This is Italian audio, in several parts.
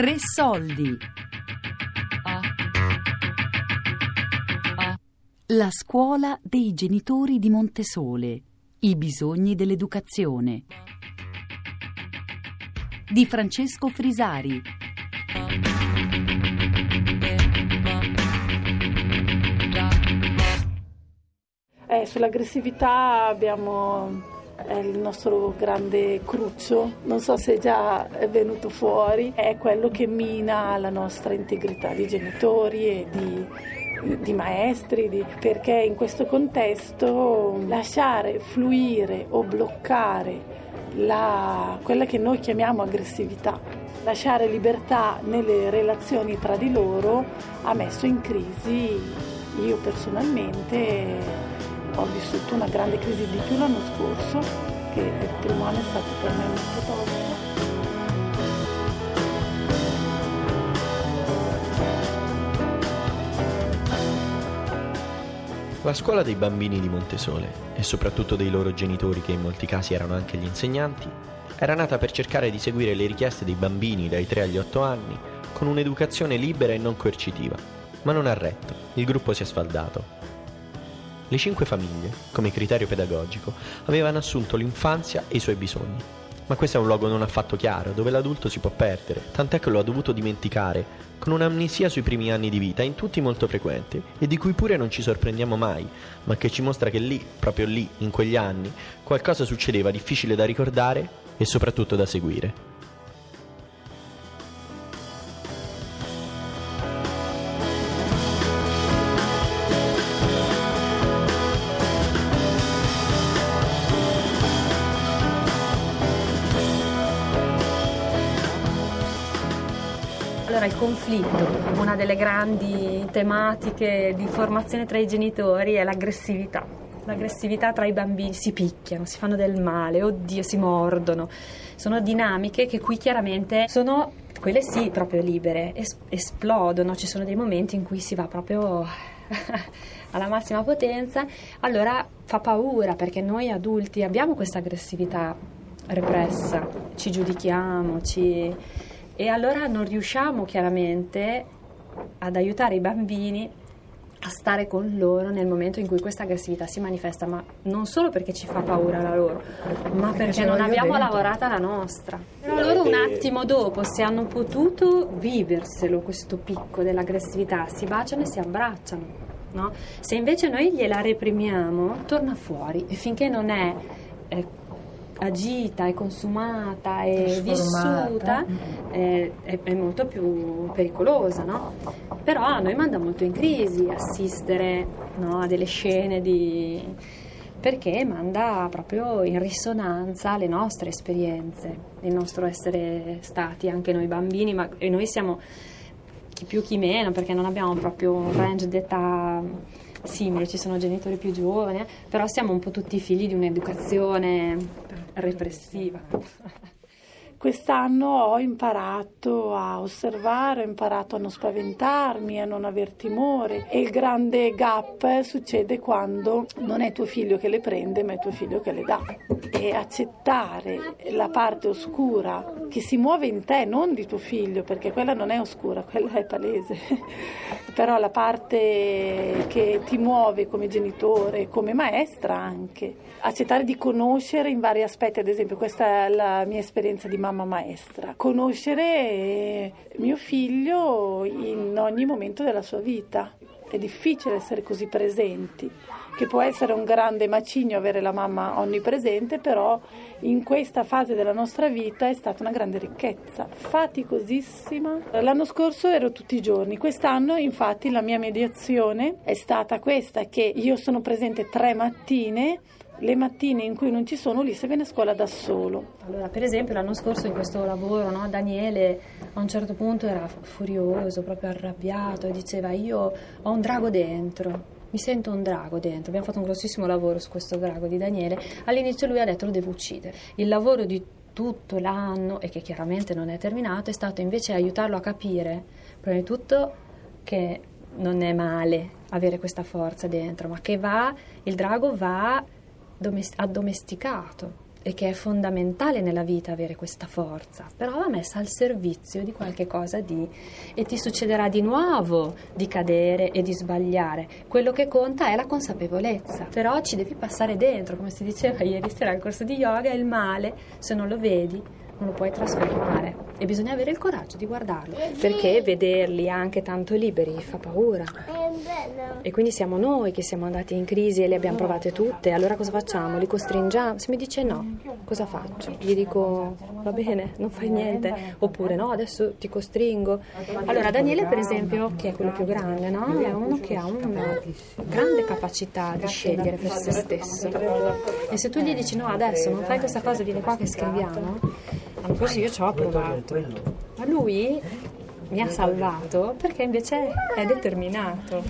Tre soldi. La scuola dei genitori di Montesole. I bisogni dell'educazione. Di Francesco Frisari. Eh, sull'aggressività abbiamo è il nostro grande cruccio, non so se già è venuto fuori, è quello che mina la nostra integrità di genitori e di, di maestri, di, perché in questo contesto lasciare fluire o bloccare la, quella che noi chiamiamo aggressività, lasciare libertà nelle relazioni tra di loro ha messo in crisi io personalmente ho vissuto una grande crisi di più l'anno scorso, che il primo anno è stato per me molto tosto. La scuola dei bambini di Montesole, e soprattutto dei loro genitori che in molti casi erano anche gli insegnanti, era nata per cercare di seguire le richieste dei bambini dai 3 agli 8 anni con un'educazione libera e non coercitiva. Ma non ha retto, il gruppo si è sfaldato le cinque famiglie, come criterio pedagogico, avevano assunto l'infanzia e i suoi bisogni. Ma questo è un luogo non affatto chiaro, dove l'adulto si può perdere, tant'è che lo ha dovuto dimenticare, con un'amnesia sui primi anni di vita, in tutti molto frequente, e di cui pure non ci sorprendiamo mai, ma che ci mostra che lì, proprio lì, in quegli anni, qualcosa succedeva difficile da ricordare e soprattutto da seguire. Allora, il conflitto, una delle grandi tematiche di formazione tra i genitori è l'aggressività. L'aggressività tra i bambini, si picchiano, si fanno del male, oddio, si mordono. Sono dinamiche che qui chiaramente sono, quelle sì, proprio libere, es- esplodono, ci sono dei momenti in cui si va proprio alla massima potenza. Allora fa paura perché noi adulti abbiamo questa aggressività repressa, ci giudichiamo, ci e allora non riusciamo chiaramente ad aiutare i bambini a stare con loro nel momento in cui questa aggressività si manifesta, ma non solo perché ci fa paura la loro, ma perché non abbiamo dentro. lavorata la nostra. Però loro un attimo dopo, se hanno potuto viverselo questo picco dell'aggressività, si baciano e si abbracciano. No? Se invece noi gliela reprimiamo, torna fuori e finché non è eh, agita, è consumata, è vissuta, è, è, è, molto più pericolosa, no? Però a noi manda molto in crisi assistere no, a delle scene di perché manda proprio in risonanza le nostre esperienze, il nostro essere stati anche noi bambini, ma e noi siamo chi più chi meno perché non abbiamo proprio un range d'età simile, ci sono genitori più giovani, però siamo un po' tutti figli di un'educazione repressiva. Quest'anno ho imparato a osservare, ho imparato a non spaventarmi, a non aver timore. E il grande gap succede quando non è tuo figlio che le prende ma è tuo figlio che le dà. E accettare la parte oscura che si muove in te, non di tuo figlio perché quella non è oscura, quella è palese, però la parte che ti muove come genitore, come maestra anche, accettare di conoscere in vari aspetti, ad esempio questa è la mia esperienza di mamma mamma maestra, conoscere mio figlio in ogni momento della sua vita. È difficile essere così presenti, che può essere un grande macigno avere la mamma onnipresente, però in questa fase della nostra vita è stata una grande ricchezza, faticosissima. L'anno scorso ero tutti i giorni, quest'anno infatti la mia mediazione è stata questa, che io sono presente tre mattine le mattine in cui non ci sono, Ulisse viene a scuola da solo. Allora, per esempio, l'anno scorso in questo lavoro, no, Daniele a un certo punto era furioso, proprio arrabbiato e diceva io ho un drago dentro. Mi sento un drago dentro. Abbiamo fatto un grossissimo lavoro su questo drago di Daniele. All'inizio lui ha detto lo devo uccidere. Il lavoro di tutto l'anno, e che chiaramente non è terminato, è stato invece aiutarlo a capire, prima di tutto, che non è male avere questa forza dentro, ma che va, il drago va addomesticato e che è fondamentale nella vita avere questa forza, però va messa al servizio di qualche cosa di e ti succederà di nuovo di cadere e di sbagliare. Quello che conta è la consapevolezza, però ci devi passare dentro, come si diceva ieri sera al corso di yoga, il male se non lo vedi non lo puoi trasformare. E bisogna avere il coraggio di guardarlo perché vederli anche tanto liberi fa paura e quindi siamo noi che siamo andati in crisi e le abbiamo provate tutte allora cosa facciamo? li costringiamo? se mi dice no cosa faccio? gli dico va bene non fai niente oppure no adesso ti costringo allora Daniele per esempio che è quello più grande no? è uno che ha una grande capacità di scegliere per se stesso e se tu gli dici no adesso non fai questa cosa vieni qua che scriviamo così io ci ho provato. Ma lui mi ha salvato perché invece è determinato.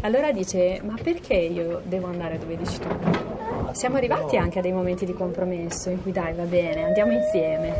Allora dice, ma perché io devo andare dove dici tu? Siamo arrivati anche a dei momenti di compromesso in cui dai va bene, andiamo insieme,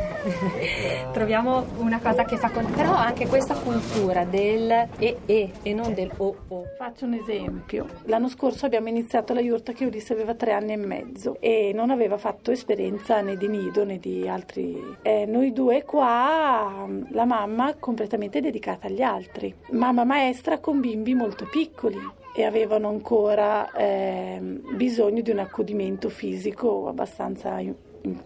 troviamo una cosa che fa con... però anche questa cultura del e e e non del o o. Faccio un esempio, l'anno scorso abbiamo iniziato la yurta che Ulisse aveva tre anni e mezzo e non aveva fatto esperienza né di nido né di altri... Eh, noi due qua, la mamma completamente dedicata agli altri, mamma maestra con bimbi molto piccoli e avevano ancora eh, bisogno di un accudimento fisico abbastanza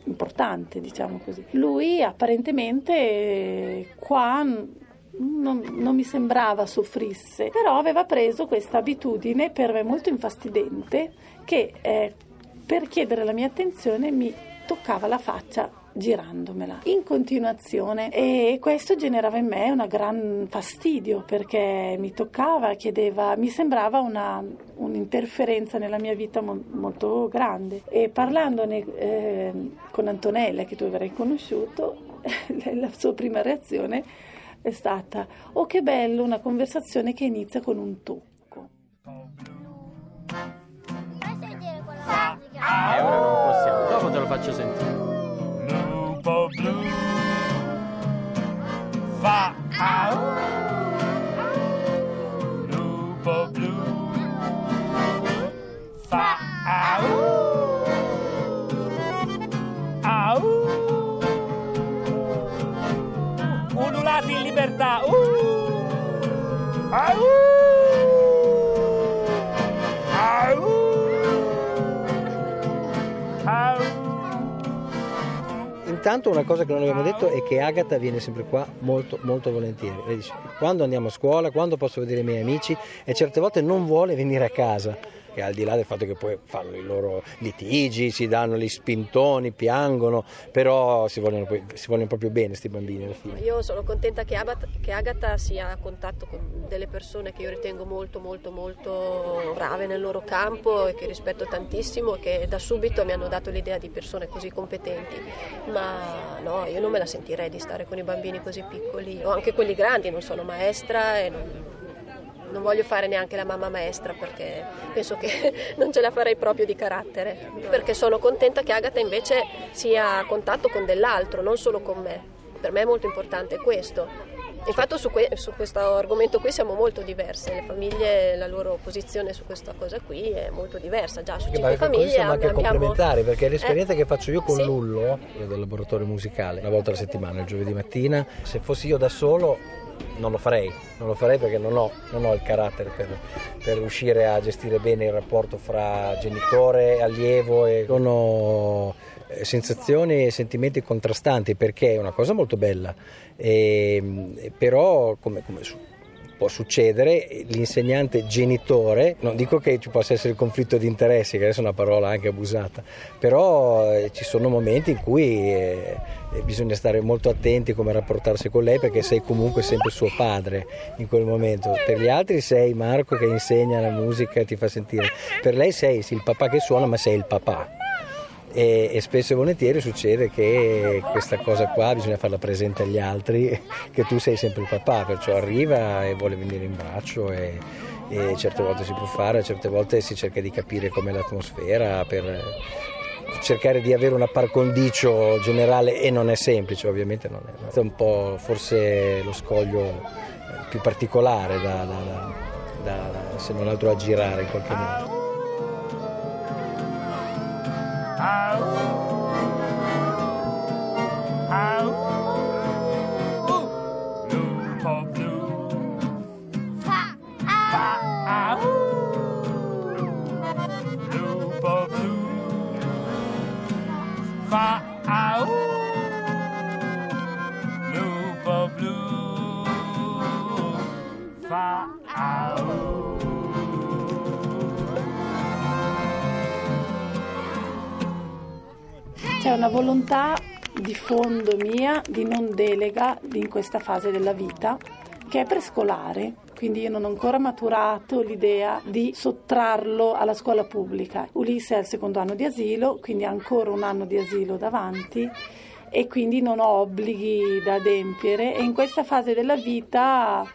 importante, diciamo così. Lui apparentemente qua non, non, mi sembrava soffrisse, però aveva preso questa abitudine per me molto infastidente che eh, per chiedere la mia attenzione mi toccava la faccia girandomela. In continuazione e questo generava in me un gran fastidio perché mi toccava, chiedeva, mi sembrava una, un'interferenza nella mia vita mo- molto grande. E parlandone eh, con Antonella che tu avrai conosciuto la sua prima reazione è stata oh che bello una conversazione che inizia con un tocco ah, ora non possiamo dopo te lo faccio sentire fa au lupo blu. Fa au au ululati in libertà. Uh! au Intanto una cosa che non abbiamo detto è che Agatha viene sempre qua molto, molto volentieri. Lei dice, quando andiamo a scuola, quando posso vedere i miei amici? E certe volte non vuole venire a casa che al di là del fatto che poi fanno i loro litigi, si danno gli spintoni, piangono, però si vogliono, si vogliono proprio bene questi bambini alla fine. Io sono contenta che, Abat, che Agatha sia a contatto con delle persone che io ritengo molto molto molto brave nel loro campo e che rispetto tantissimo e che da subito mi hanno dato l'idea di persone così competenti, ma no, io non me la sentirei di stare con i bambini così piccoli, o anche quelli grandi, non sono maestra e non non voglio fare neanche la mamma maestra perché penso che non ce la farei proprio di carattere, perché sono contenta che Agatha invece sia a contatto con dell'altro, non solo con me. Per me è molto importante questo. Infatti su, que- su, questo argomento qui siamo molto diverse, le famiglie, la loro posizione su questa cosa qui è molto diversa, già su cinque famiglie siamo anche abbiamo... complementari perché l'esperienza eh, che faccio io con sì. Lullo, del laboratorio musicale, una volta alla settimana, il giovedì mattina, se fossi io da solo non lo farei, non lo farei perché non ho, non ho il carattere per, per, riuscire a gestire bene il rapporto fra genitore, allievo e sono eh, sensazioni e sentimenti contrastanti perché è una cosa molto bella, e, però come, come può succedere, l'insegnante genitore, non dico che ci possa essere il conflitto di interessi, che adesso è una parola anche abusata, però eh, ci sono momenti in cui eh, bisogna stare molto attenti come rapportarsi con lei perché sei comunque sempre suo padre in quel momento. Per gli altri sei Marco che insegna la musica e ti fa sentire, per lei sei sì, il papà che suona ma sei il papà e, e, spesso e volentieri succede che questa cosa qua bisogna farla presente agli altri, che tu sei sempre il papà, perciò arriva e vuole venire in braccio e, e certe volte si può fare, certe volte si cerca di capire com'è l'atmosfera per cercare di avere una par condicio generale e non è semplice ovviamente, non è, è un po' forse lo scoglio più particolare da, da, da, da se non altro aggirare in qualche modo. Au. Una volontà di fondo mia di non delega in questa fase della vita che è prescolare, quindi io non ho ancora maturato l'idea di sottrarlo alla scuola pubblica. Ulisse è al secondo anno di asilo, quindi ha ancora un anno di asilo davanti e quindi non ho obblighi da adempiere. E in questa fase della vita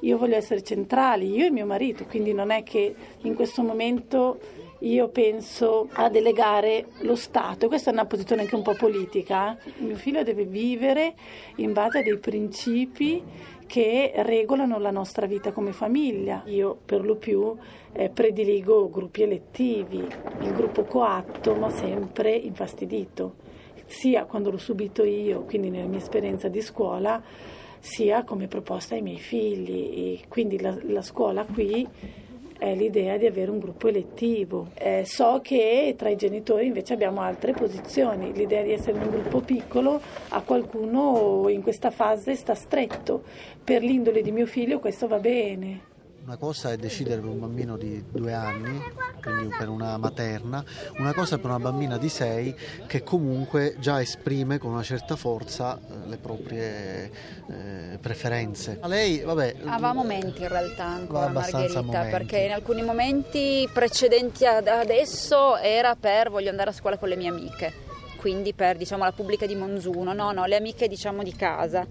io voglio essere centrali, io e mio marito, quindi non è che in questo momento io penso a delegare lo Stato, questa è una posizione anche un po' politica, mio figlio deve vivere in base a dei principi che regolano la nostra vita come famiglia. Io per lo più eh, prediligo gruppi elettivi, il gruppo coatto mi ha sempre infastidito, sia quando l'ho subito io, quindi nella mia esperienza di scuola, sia come proposta ai miei figli. E quindi la, la scuola qui è l'idea di avere un gruppo elettivo. Eh, so che tra i genitori invece abbiamo altre posizioni, l'idea di essere un gruppo piccolo a qualcuno in questa fase sta stretto, per l'indole di mio figlio questo va bene. Una cosa è decidere per un bambino di due anni, quindi per una materna, una cosa è per una bambina di sei che comunque già esprime con una certa forza eh, le proprie eh, preferenze. A lei, vabbè, Aveva momenti in realtà ancora Margherita, momenti. perché in alcuni momenti precedenti ad adesso era per voglio andare a scuola con le mie amiche, quindi per diciamo la pubblica di Monzuno, no, no, le amiche diciamo di casa.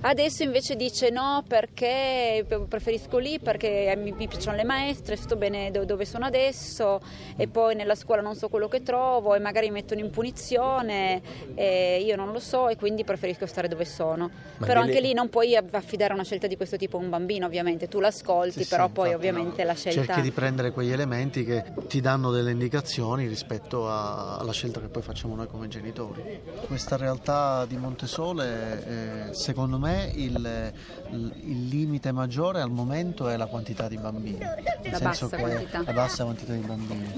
Adesso invece dice no perché preferisco lì perché mi, piacciono le maestre, sto bene do- dove sono adesso e poi nella scuola non so quello che trovo e magari mi mettono in punizione e io non lo so e quindi preferisco stare dove sono. Ma però delle- anche lì non puoi affidare una scelta di questo tipo a un bambino ovviamente, tu l'ascolti Sì, però sì, poi ovviamente la scelta... cerchi di prendere quegli elementi che ti danno delle indicazioni rispetto a- alla scelta che poi facciamo noi come genitori. Questa realtà di Montesole, eh, secondo me, il, il- il limite maggiore al momento è la quantità di bambini. Nel La senso bassa che quantità. La bassa quantità di bambini.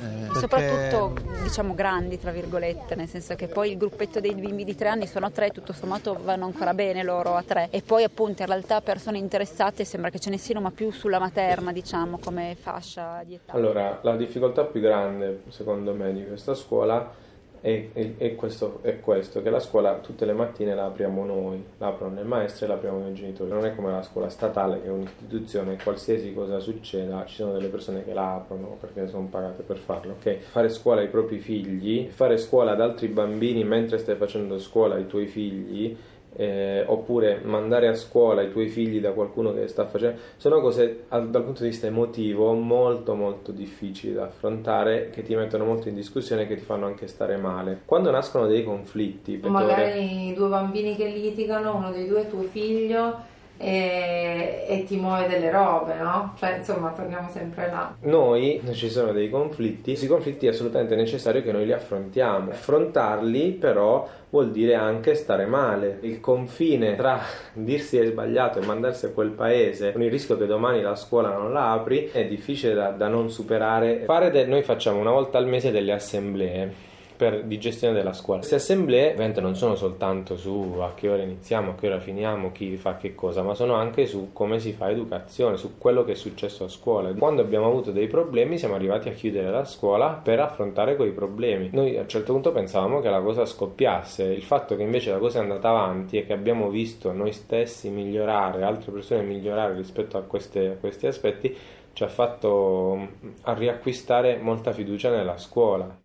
Eh, perché- Soprattutto diciamo grandi tra virgolette, nel senso che poi il gruppetto dei bimbi di tre anni sono tre, tutto sommato vanno ancora bene loro a tre e poi appunto in realtà persone interessate sembra che ce ne siano ma più sulla materna diciamo come fascia di età. Allora, la difficoltà più grande, secondo me, di questa scuola è, è- è questo, è questo, che la scuola tutte le mattine la apriamo noi, la aprono le maestre e la apriamo noi genitori. Non è come la scuola statale, che è un'istituzione, qualsiasi cosa succeda, ci sono delle persone che la aprono perché sono pagate per farlo. ok? Fare scuola ai propri figli, fare scuola ad altri bambini mentre stai facendo scuola ai tuoi figli, eh, oppure mandare a scuola i tuoi figli da qualcuno che sta facendo, sono cose al- dal punto di vista emotivo molto molto difficili da affrontare, che ti mettono molto in discussione e che ti fanno anche stare male. Quando nascono dei conflitti, Magari due bambini che litigano, uno dei due è tuo figlio e, e ti muove delle robe, no? Cioè, insomma, torniamo sempre là. Noi, ci sono dei conflitti, questi conflitti è assolutamente necessario che noi li affrontiamo. Affrontarli però vuol dire anche stare male. Il confine tra dirsi è sbagliato e mandarsi a quel paese con il rischio che domani la scuola non la apri è difficile da, da non superare. Fare de- noi facciamo una volta al mese delle assemblee. Per, di gestione della scuola. Queste assemblee ovviamente non sono soltanto su a che ora iniziamo, a che ora finiamo, chi fa che cosa, ma sono anche su come si fa educazione, su quello che è successo a scuola. Quando abbiamo avuto dei problemi siamo arrivati a chiudere la scuola per affrontare quei problemi. Noi a un certo punto pensavamo che la cosa scoppiasse, il fatto che invece la cosa è andata avanti e che abbiamo visto noi stessi migliorare, altre persone migliorare rispetto a, queste- a questi aspetti, ci ha fatto mm, riacquistare molta fiducia nella scuola.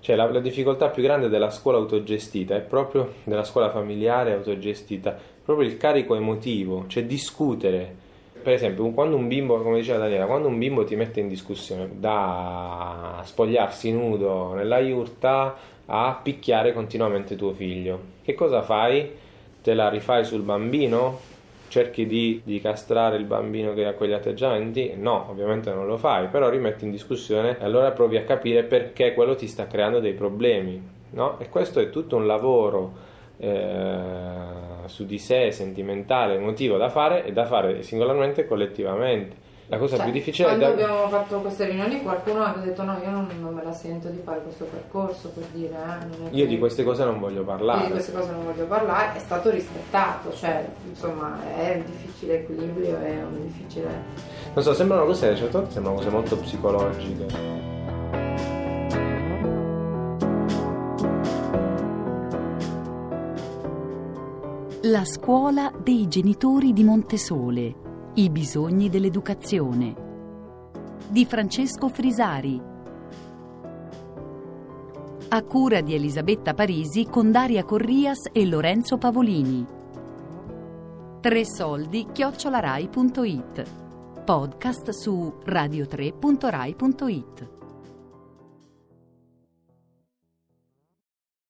Cioè la, la difficoltà più grande della scuola autogestita è proprio della scuola familiare autogestita, proprio il carico emotivo, cioè discutere. Per esempio, quando un bimbo, come diceva Daniela, quando un bimbo ti mette in discussione da spogliarsi nudo nella yurta a picchiare continuamente tuo figlio, che cosa fai? Te la rifai sul bambino? Cerchi di, di castrare il bambino che ha quegli atteggiamenti? No, ovviamente non lo fai, però rimetti in discussione e allora provi a capire perché quello ti sta creando dei problemi, no? E questo è tutto un lavoro eh, su di sé, sentimentale, emotivo da fare e da fare singolarmente e collettivamente. La cosa cioè, più difficile quando è da... abbiamo fatto queste riunioni qualcuno ha detto no, io non, non, me la sento di fare questo percorso per dire... Eh, che... Io di queste cose non voglio parlare. Io di queste cose non voglio parlare, è stato rispettato, cioè insomma è un difficile equilibrio, è un difficile... Non so, sembrano cose, certo, sembrano cose molto psicologiche. La scuola dei genitori di Montesole i bisogni dell'educazione. Di Francesco Frisari. A cura di Elisabetta Parisi con Daria Corrias e Lorenzo Pavolini. Tre soldi chiocciolarai.it. Podcast su radio3.rai.it.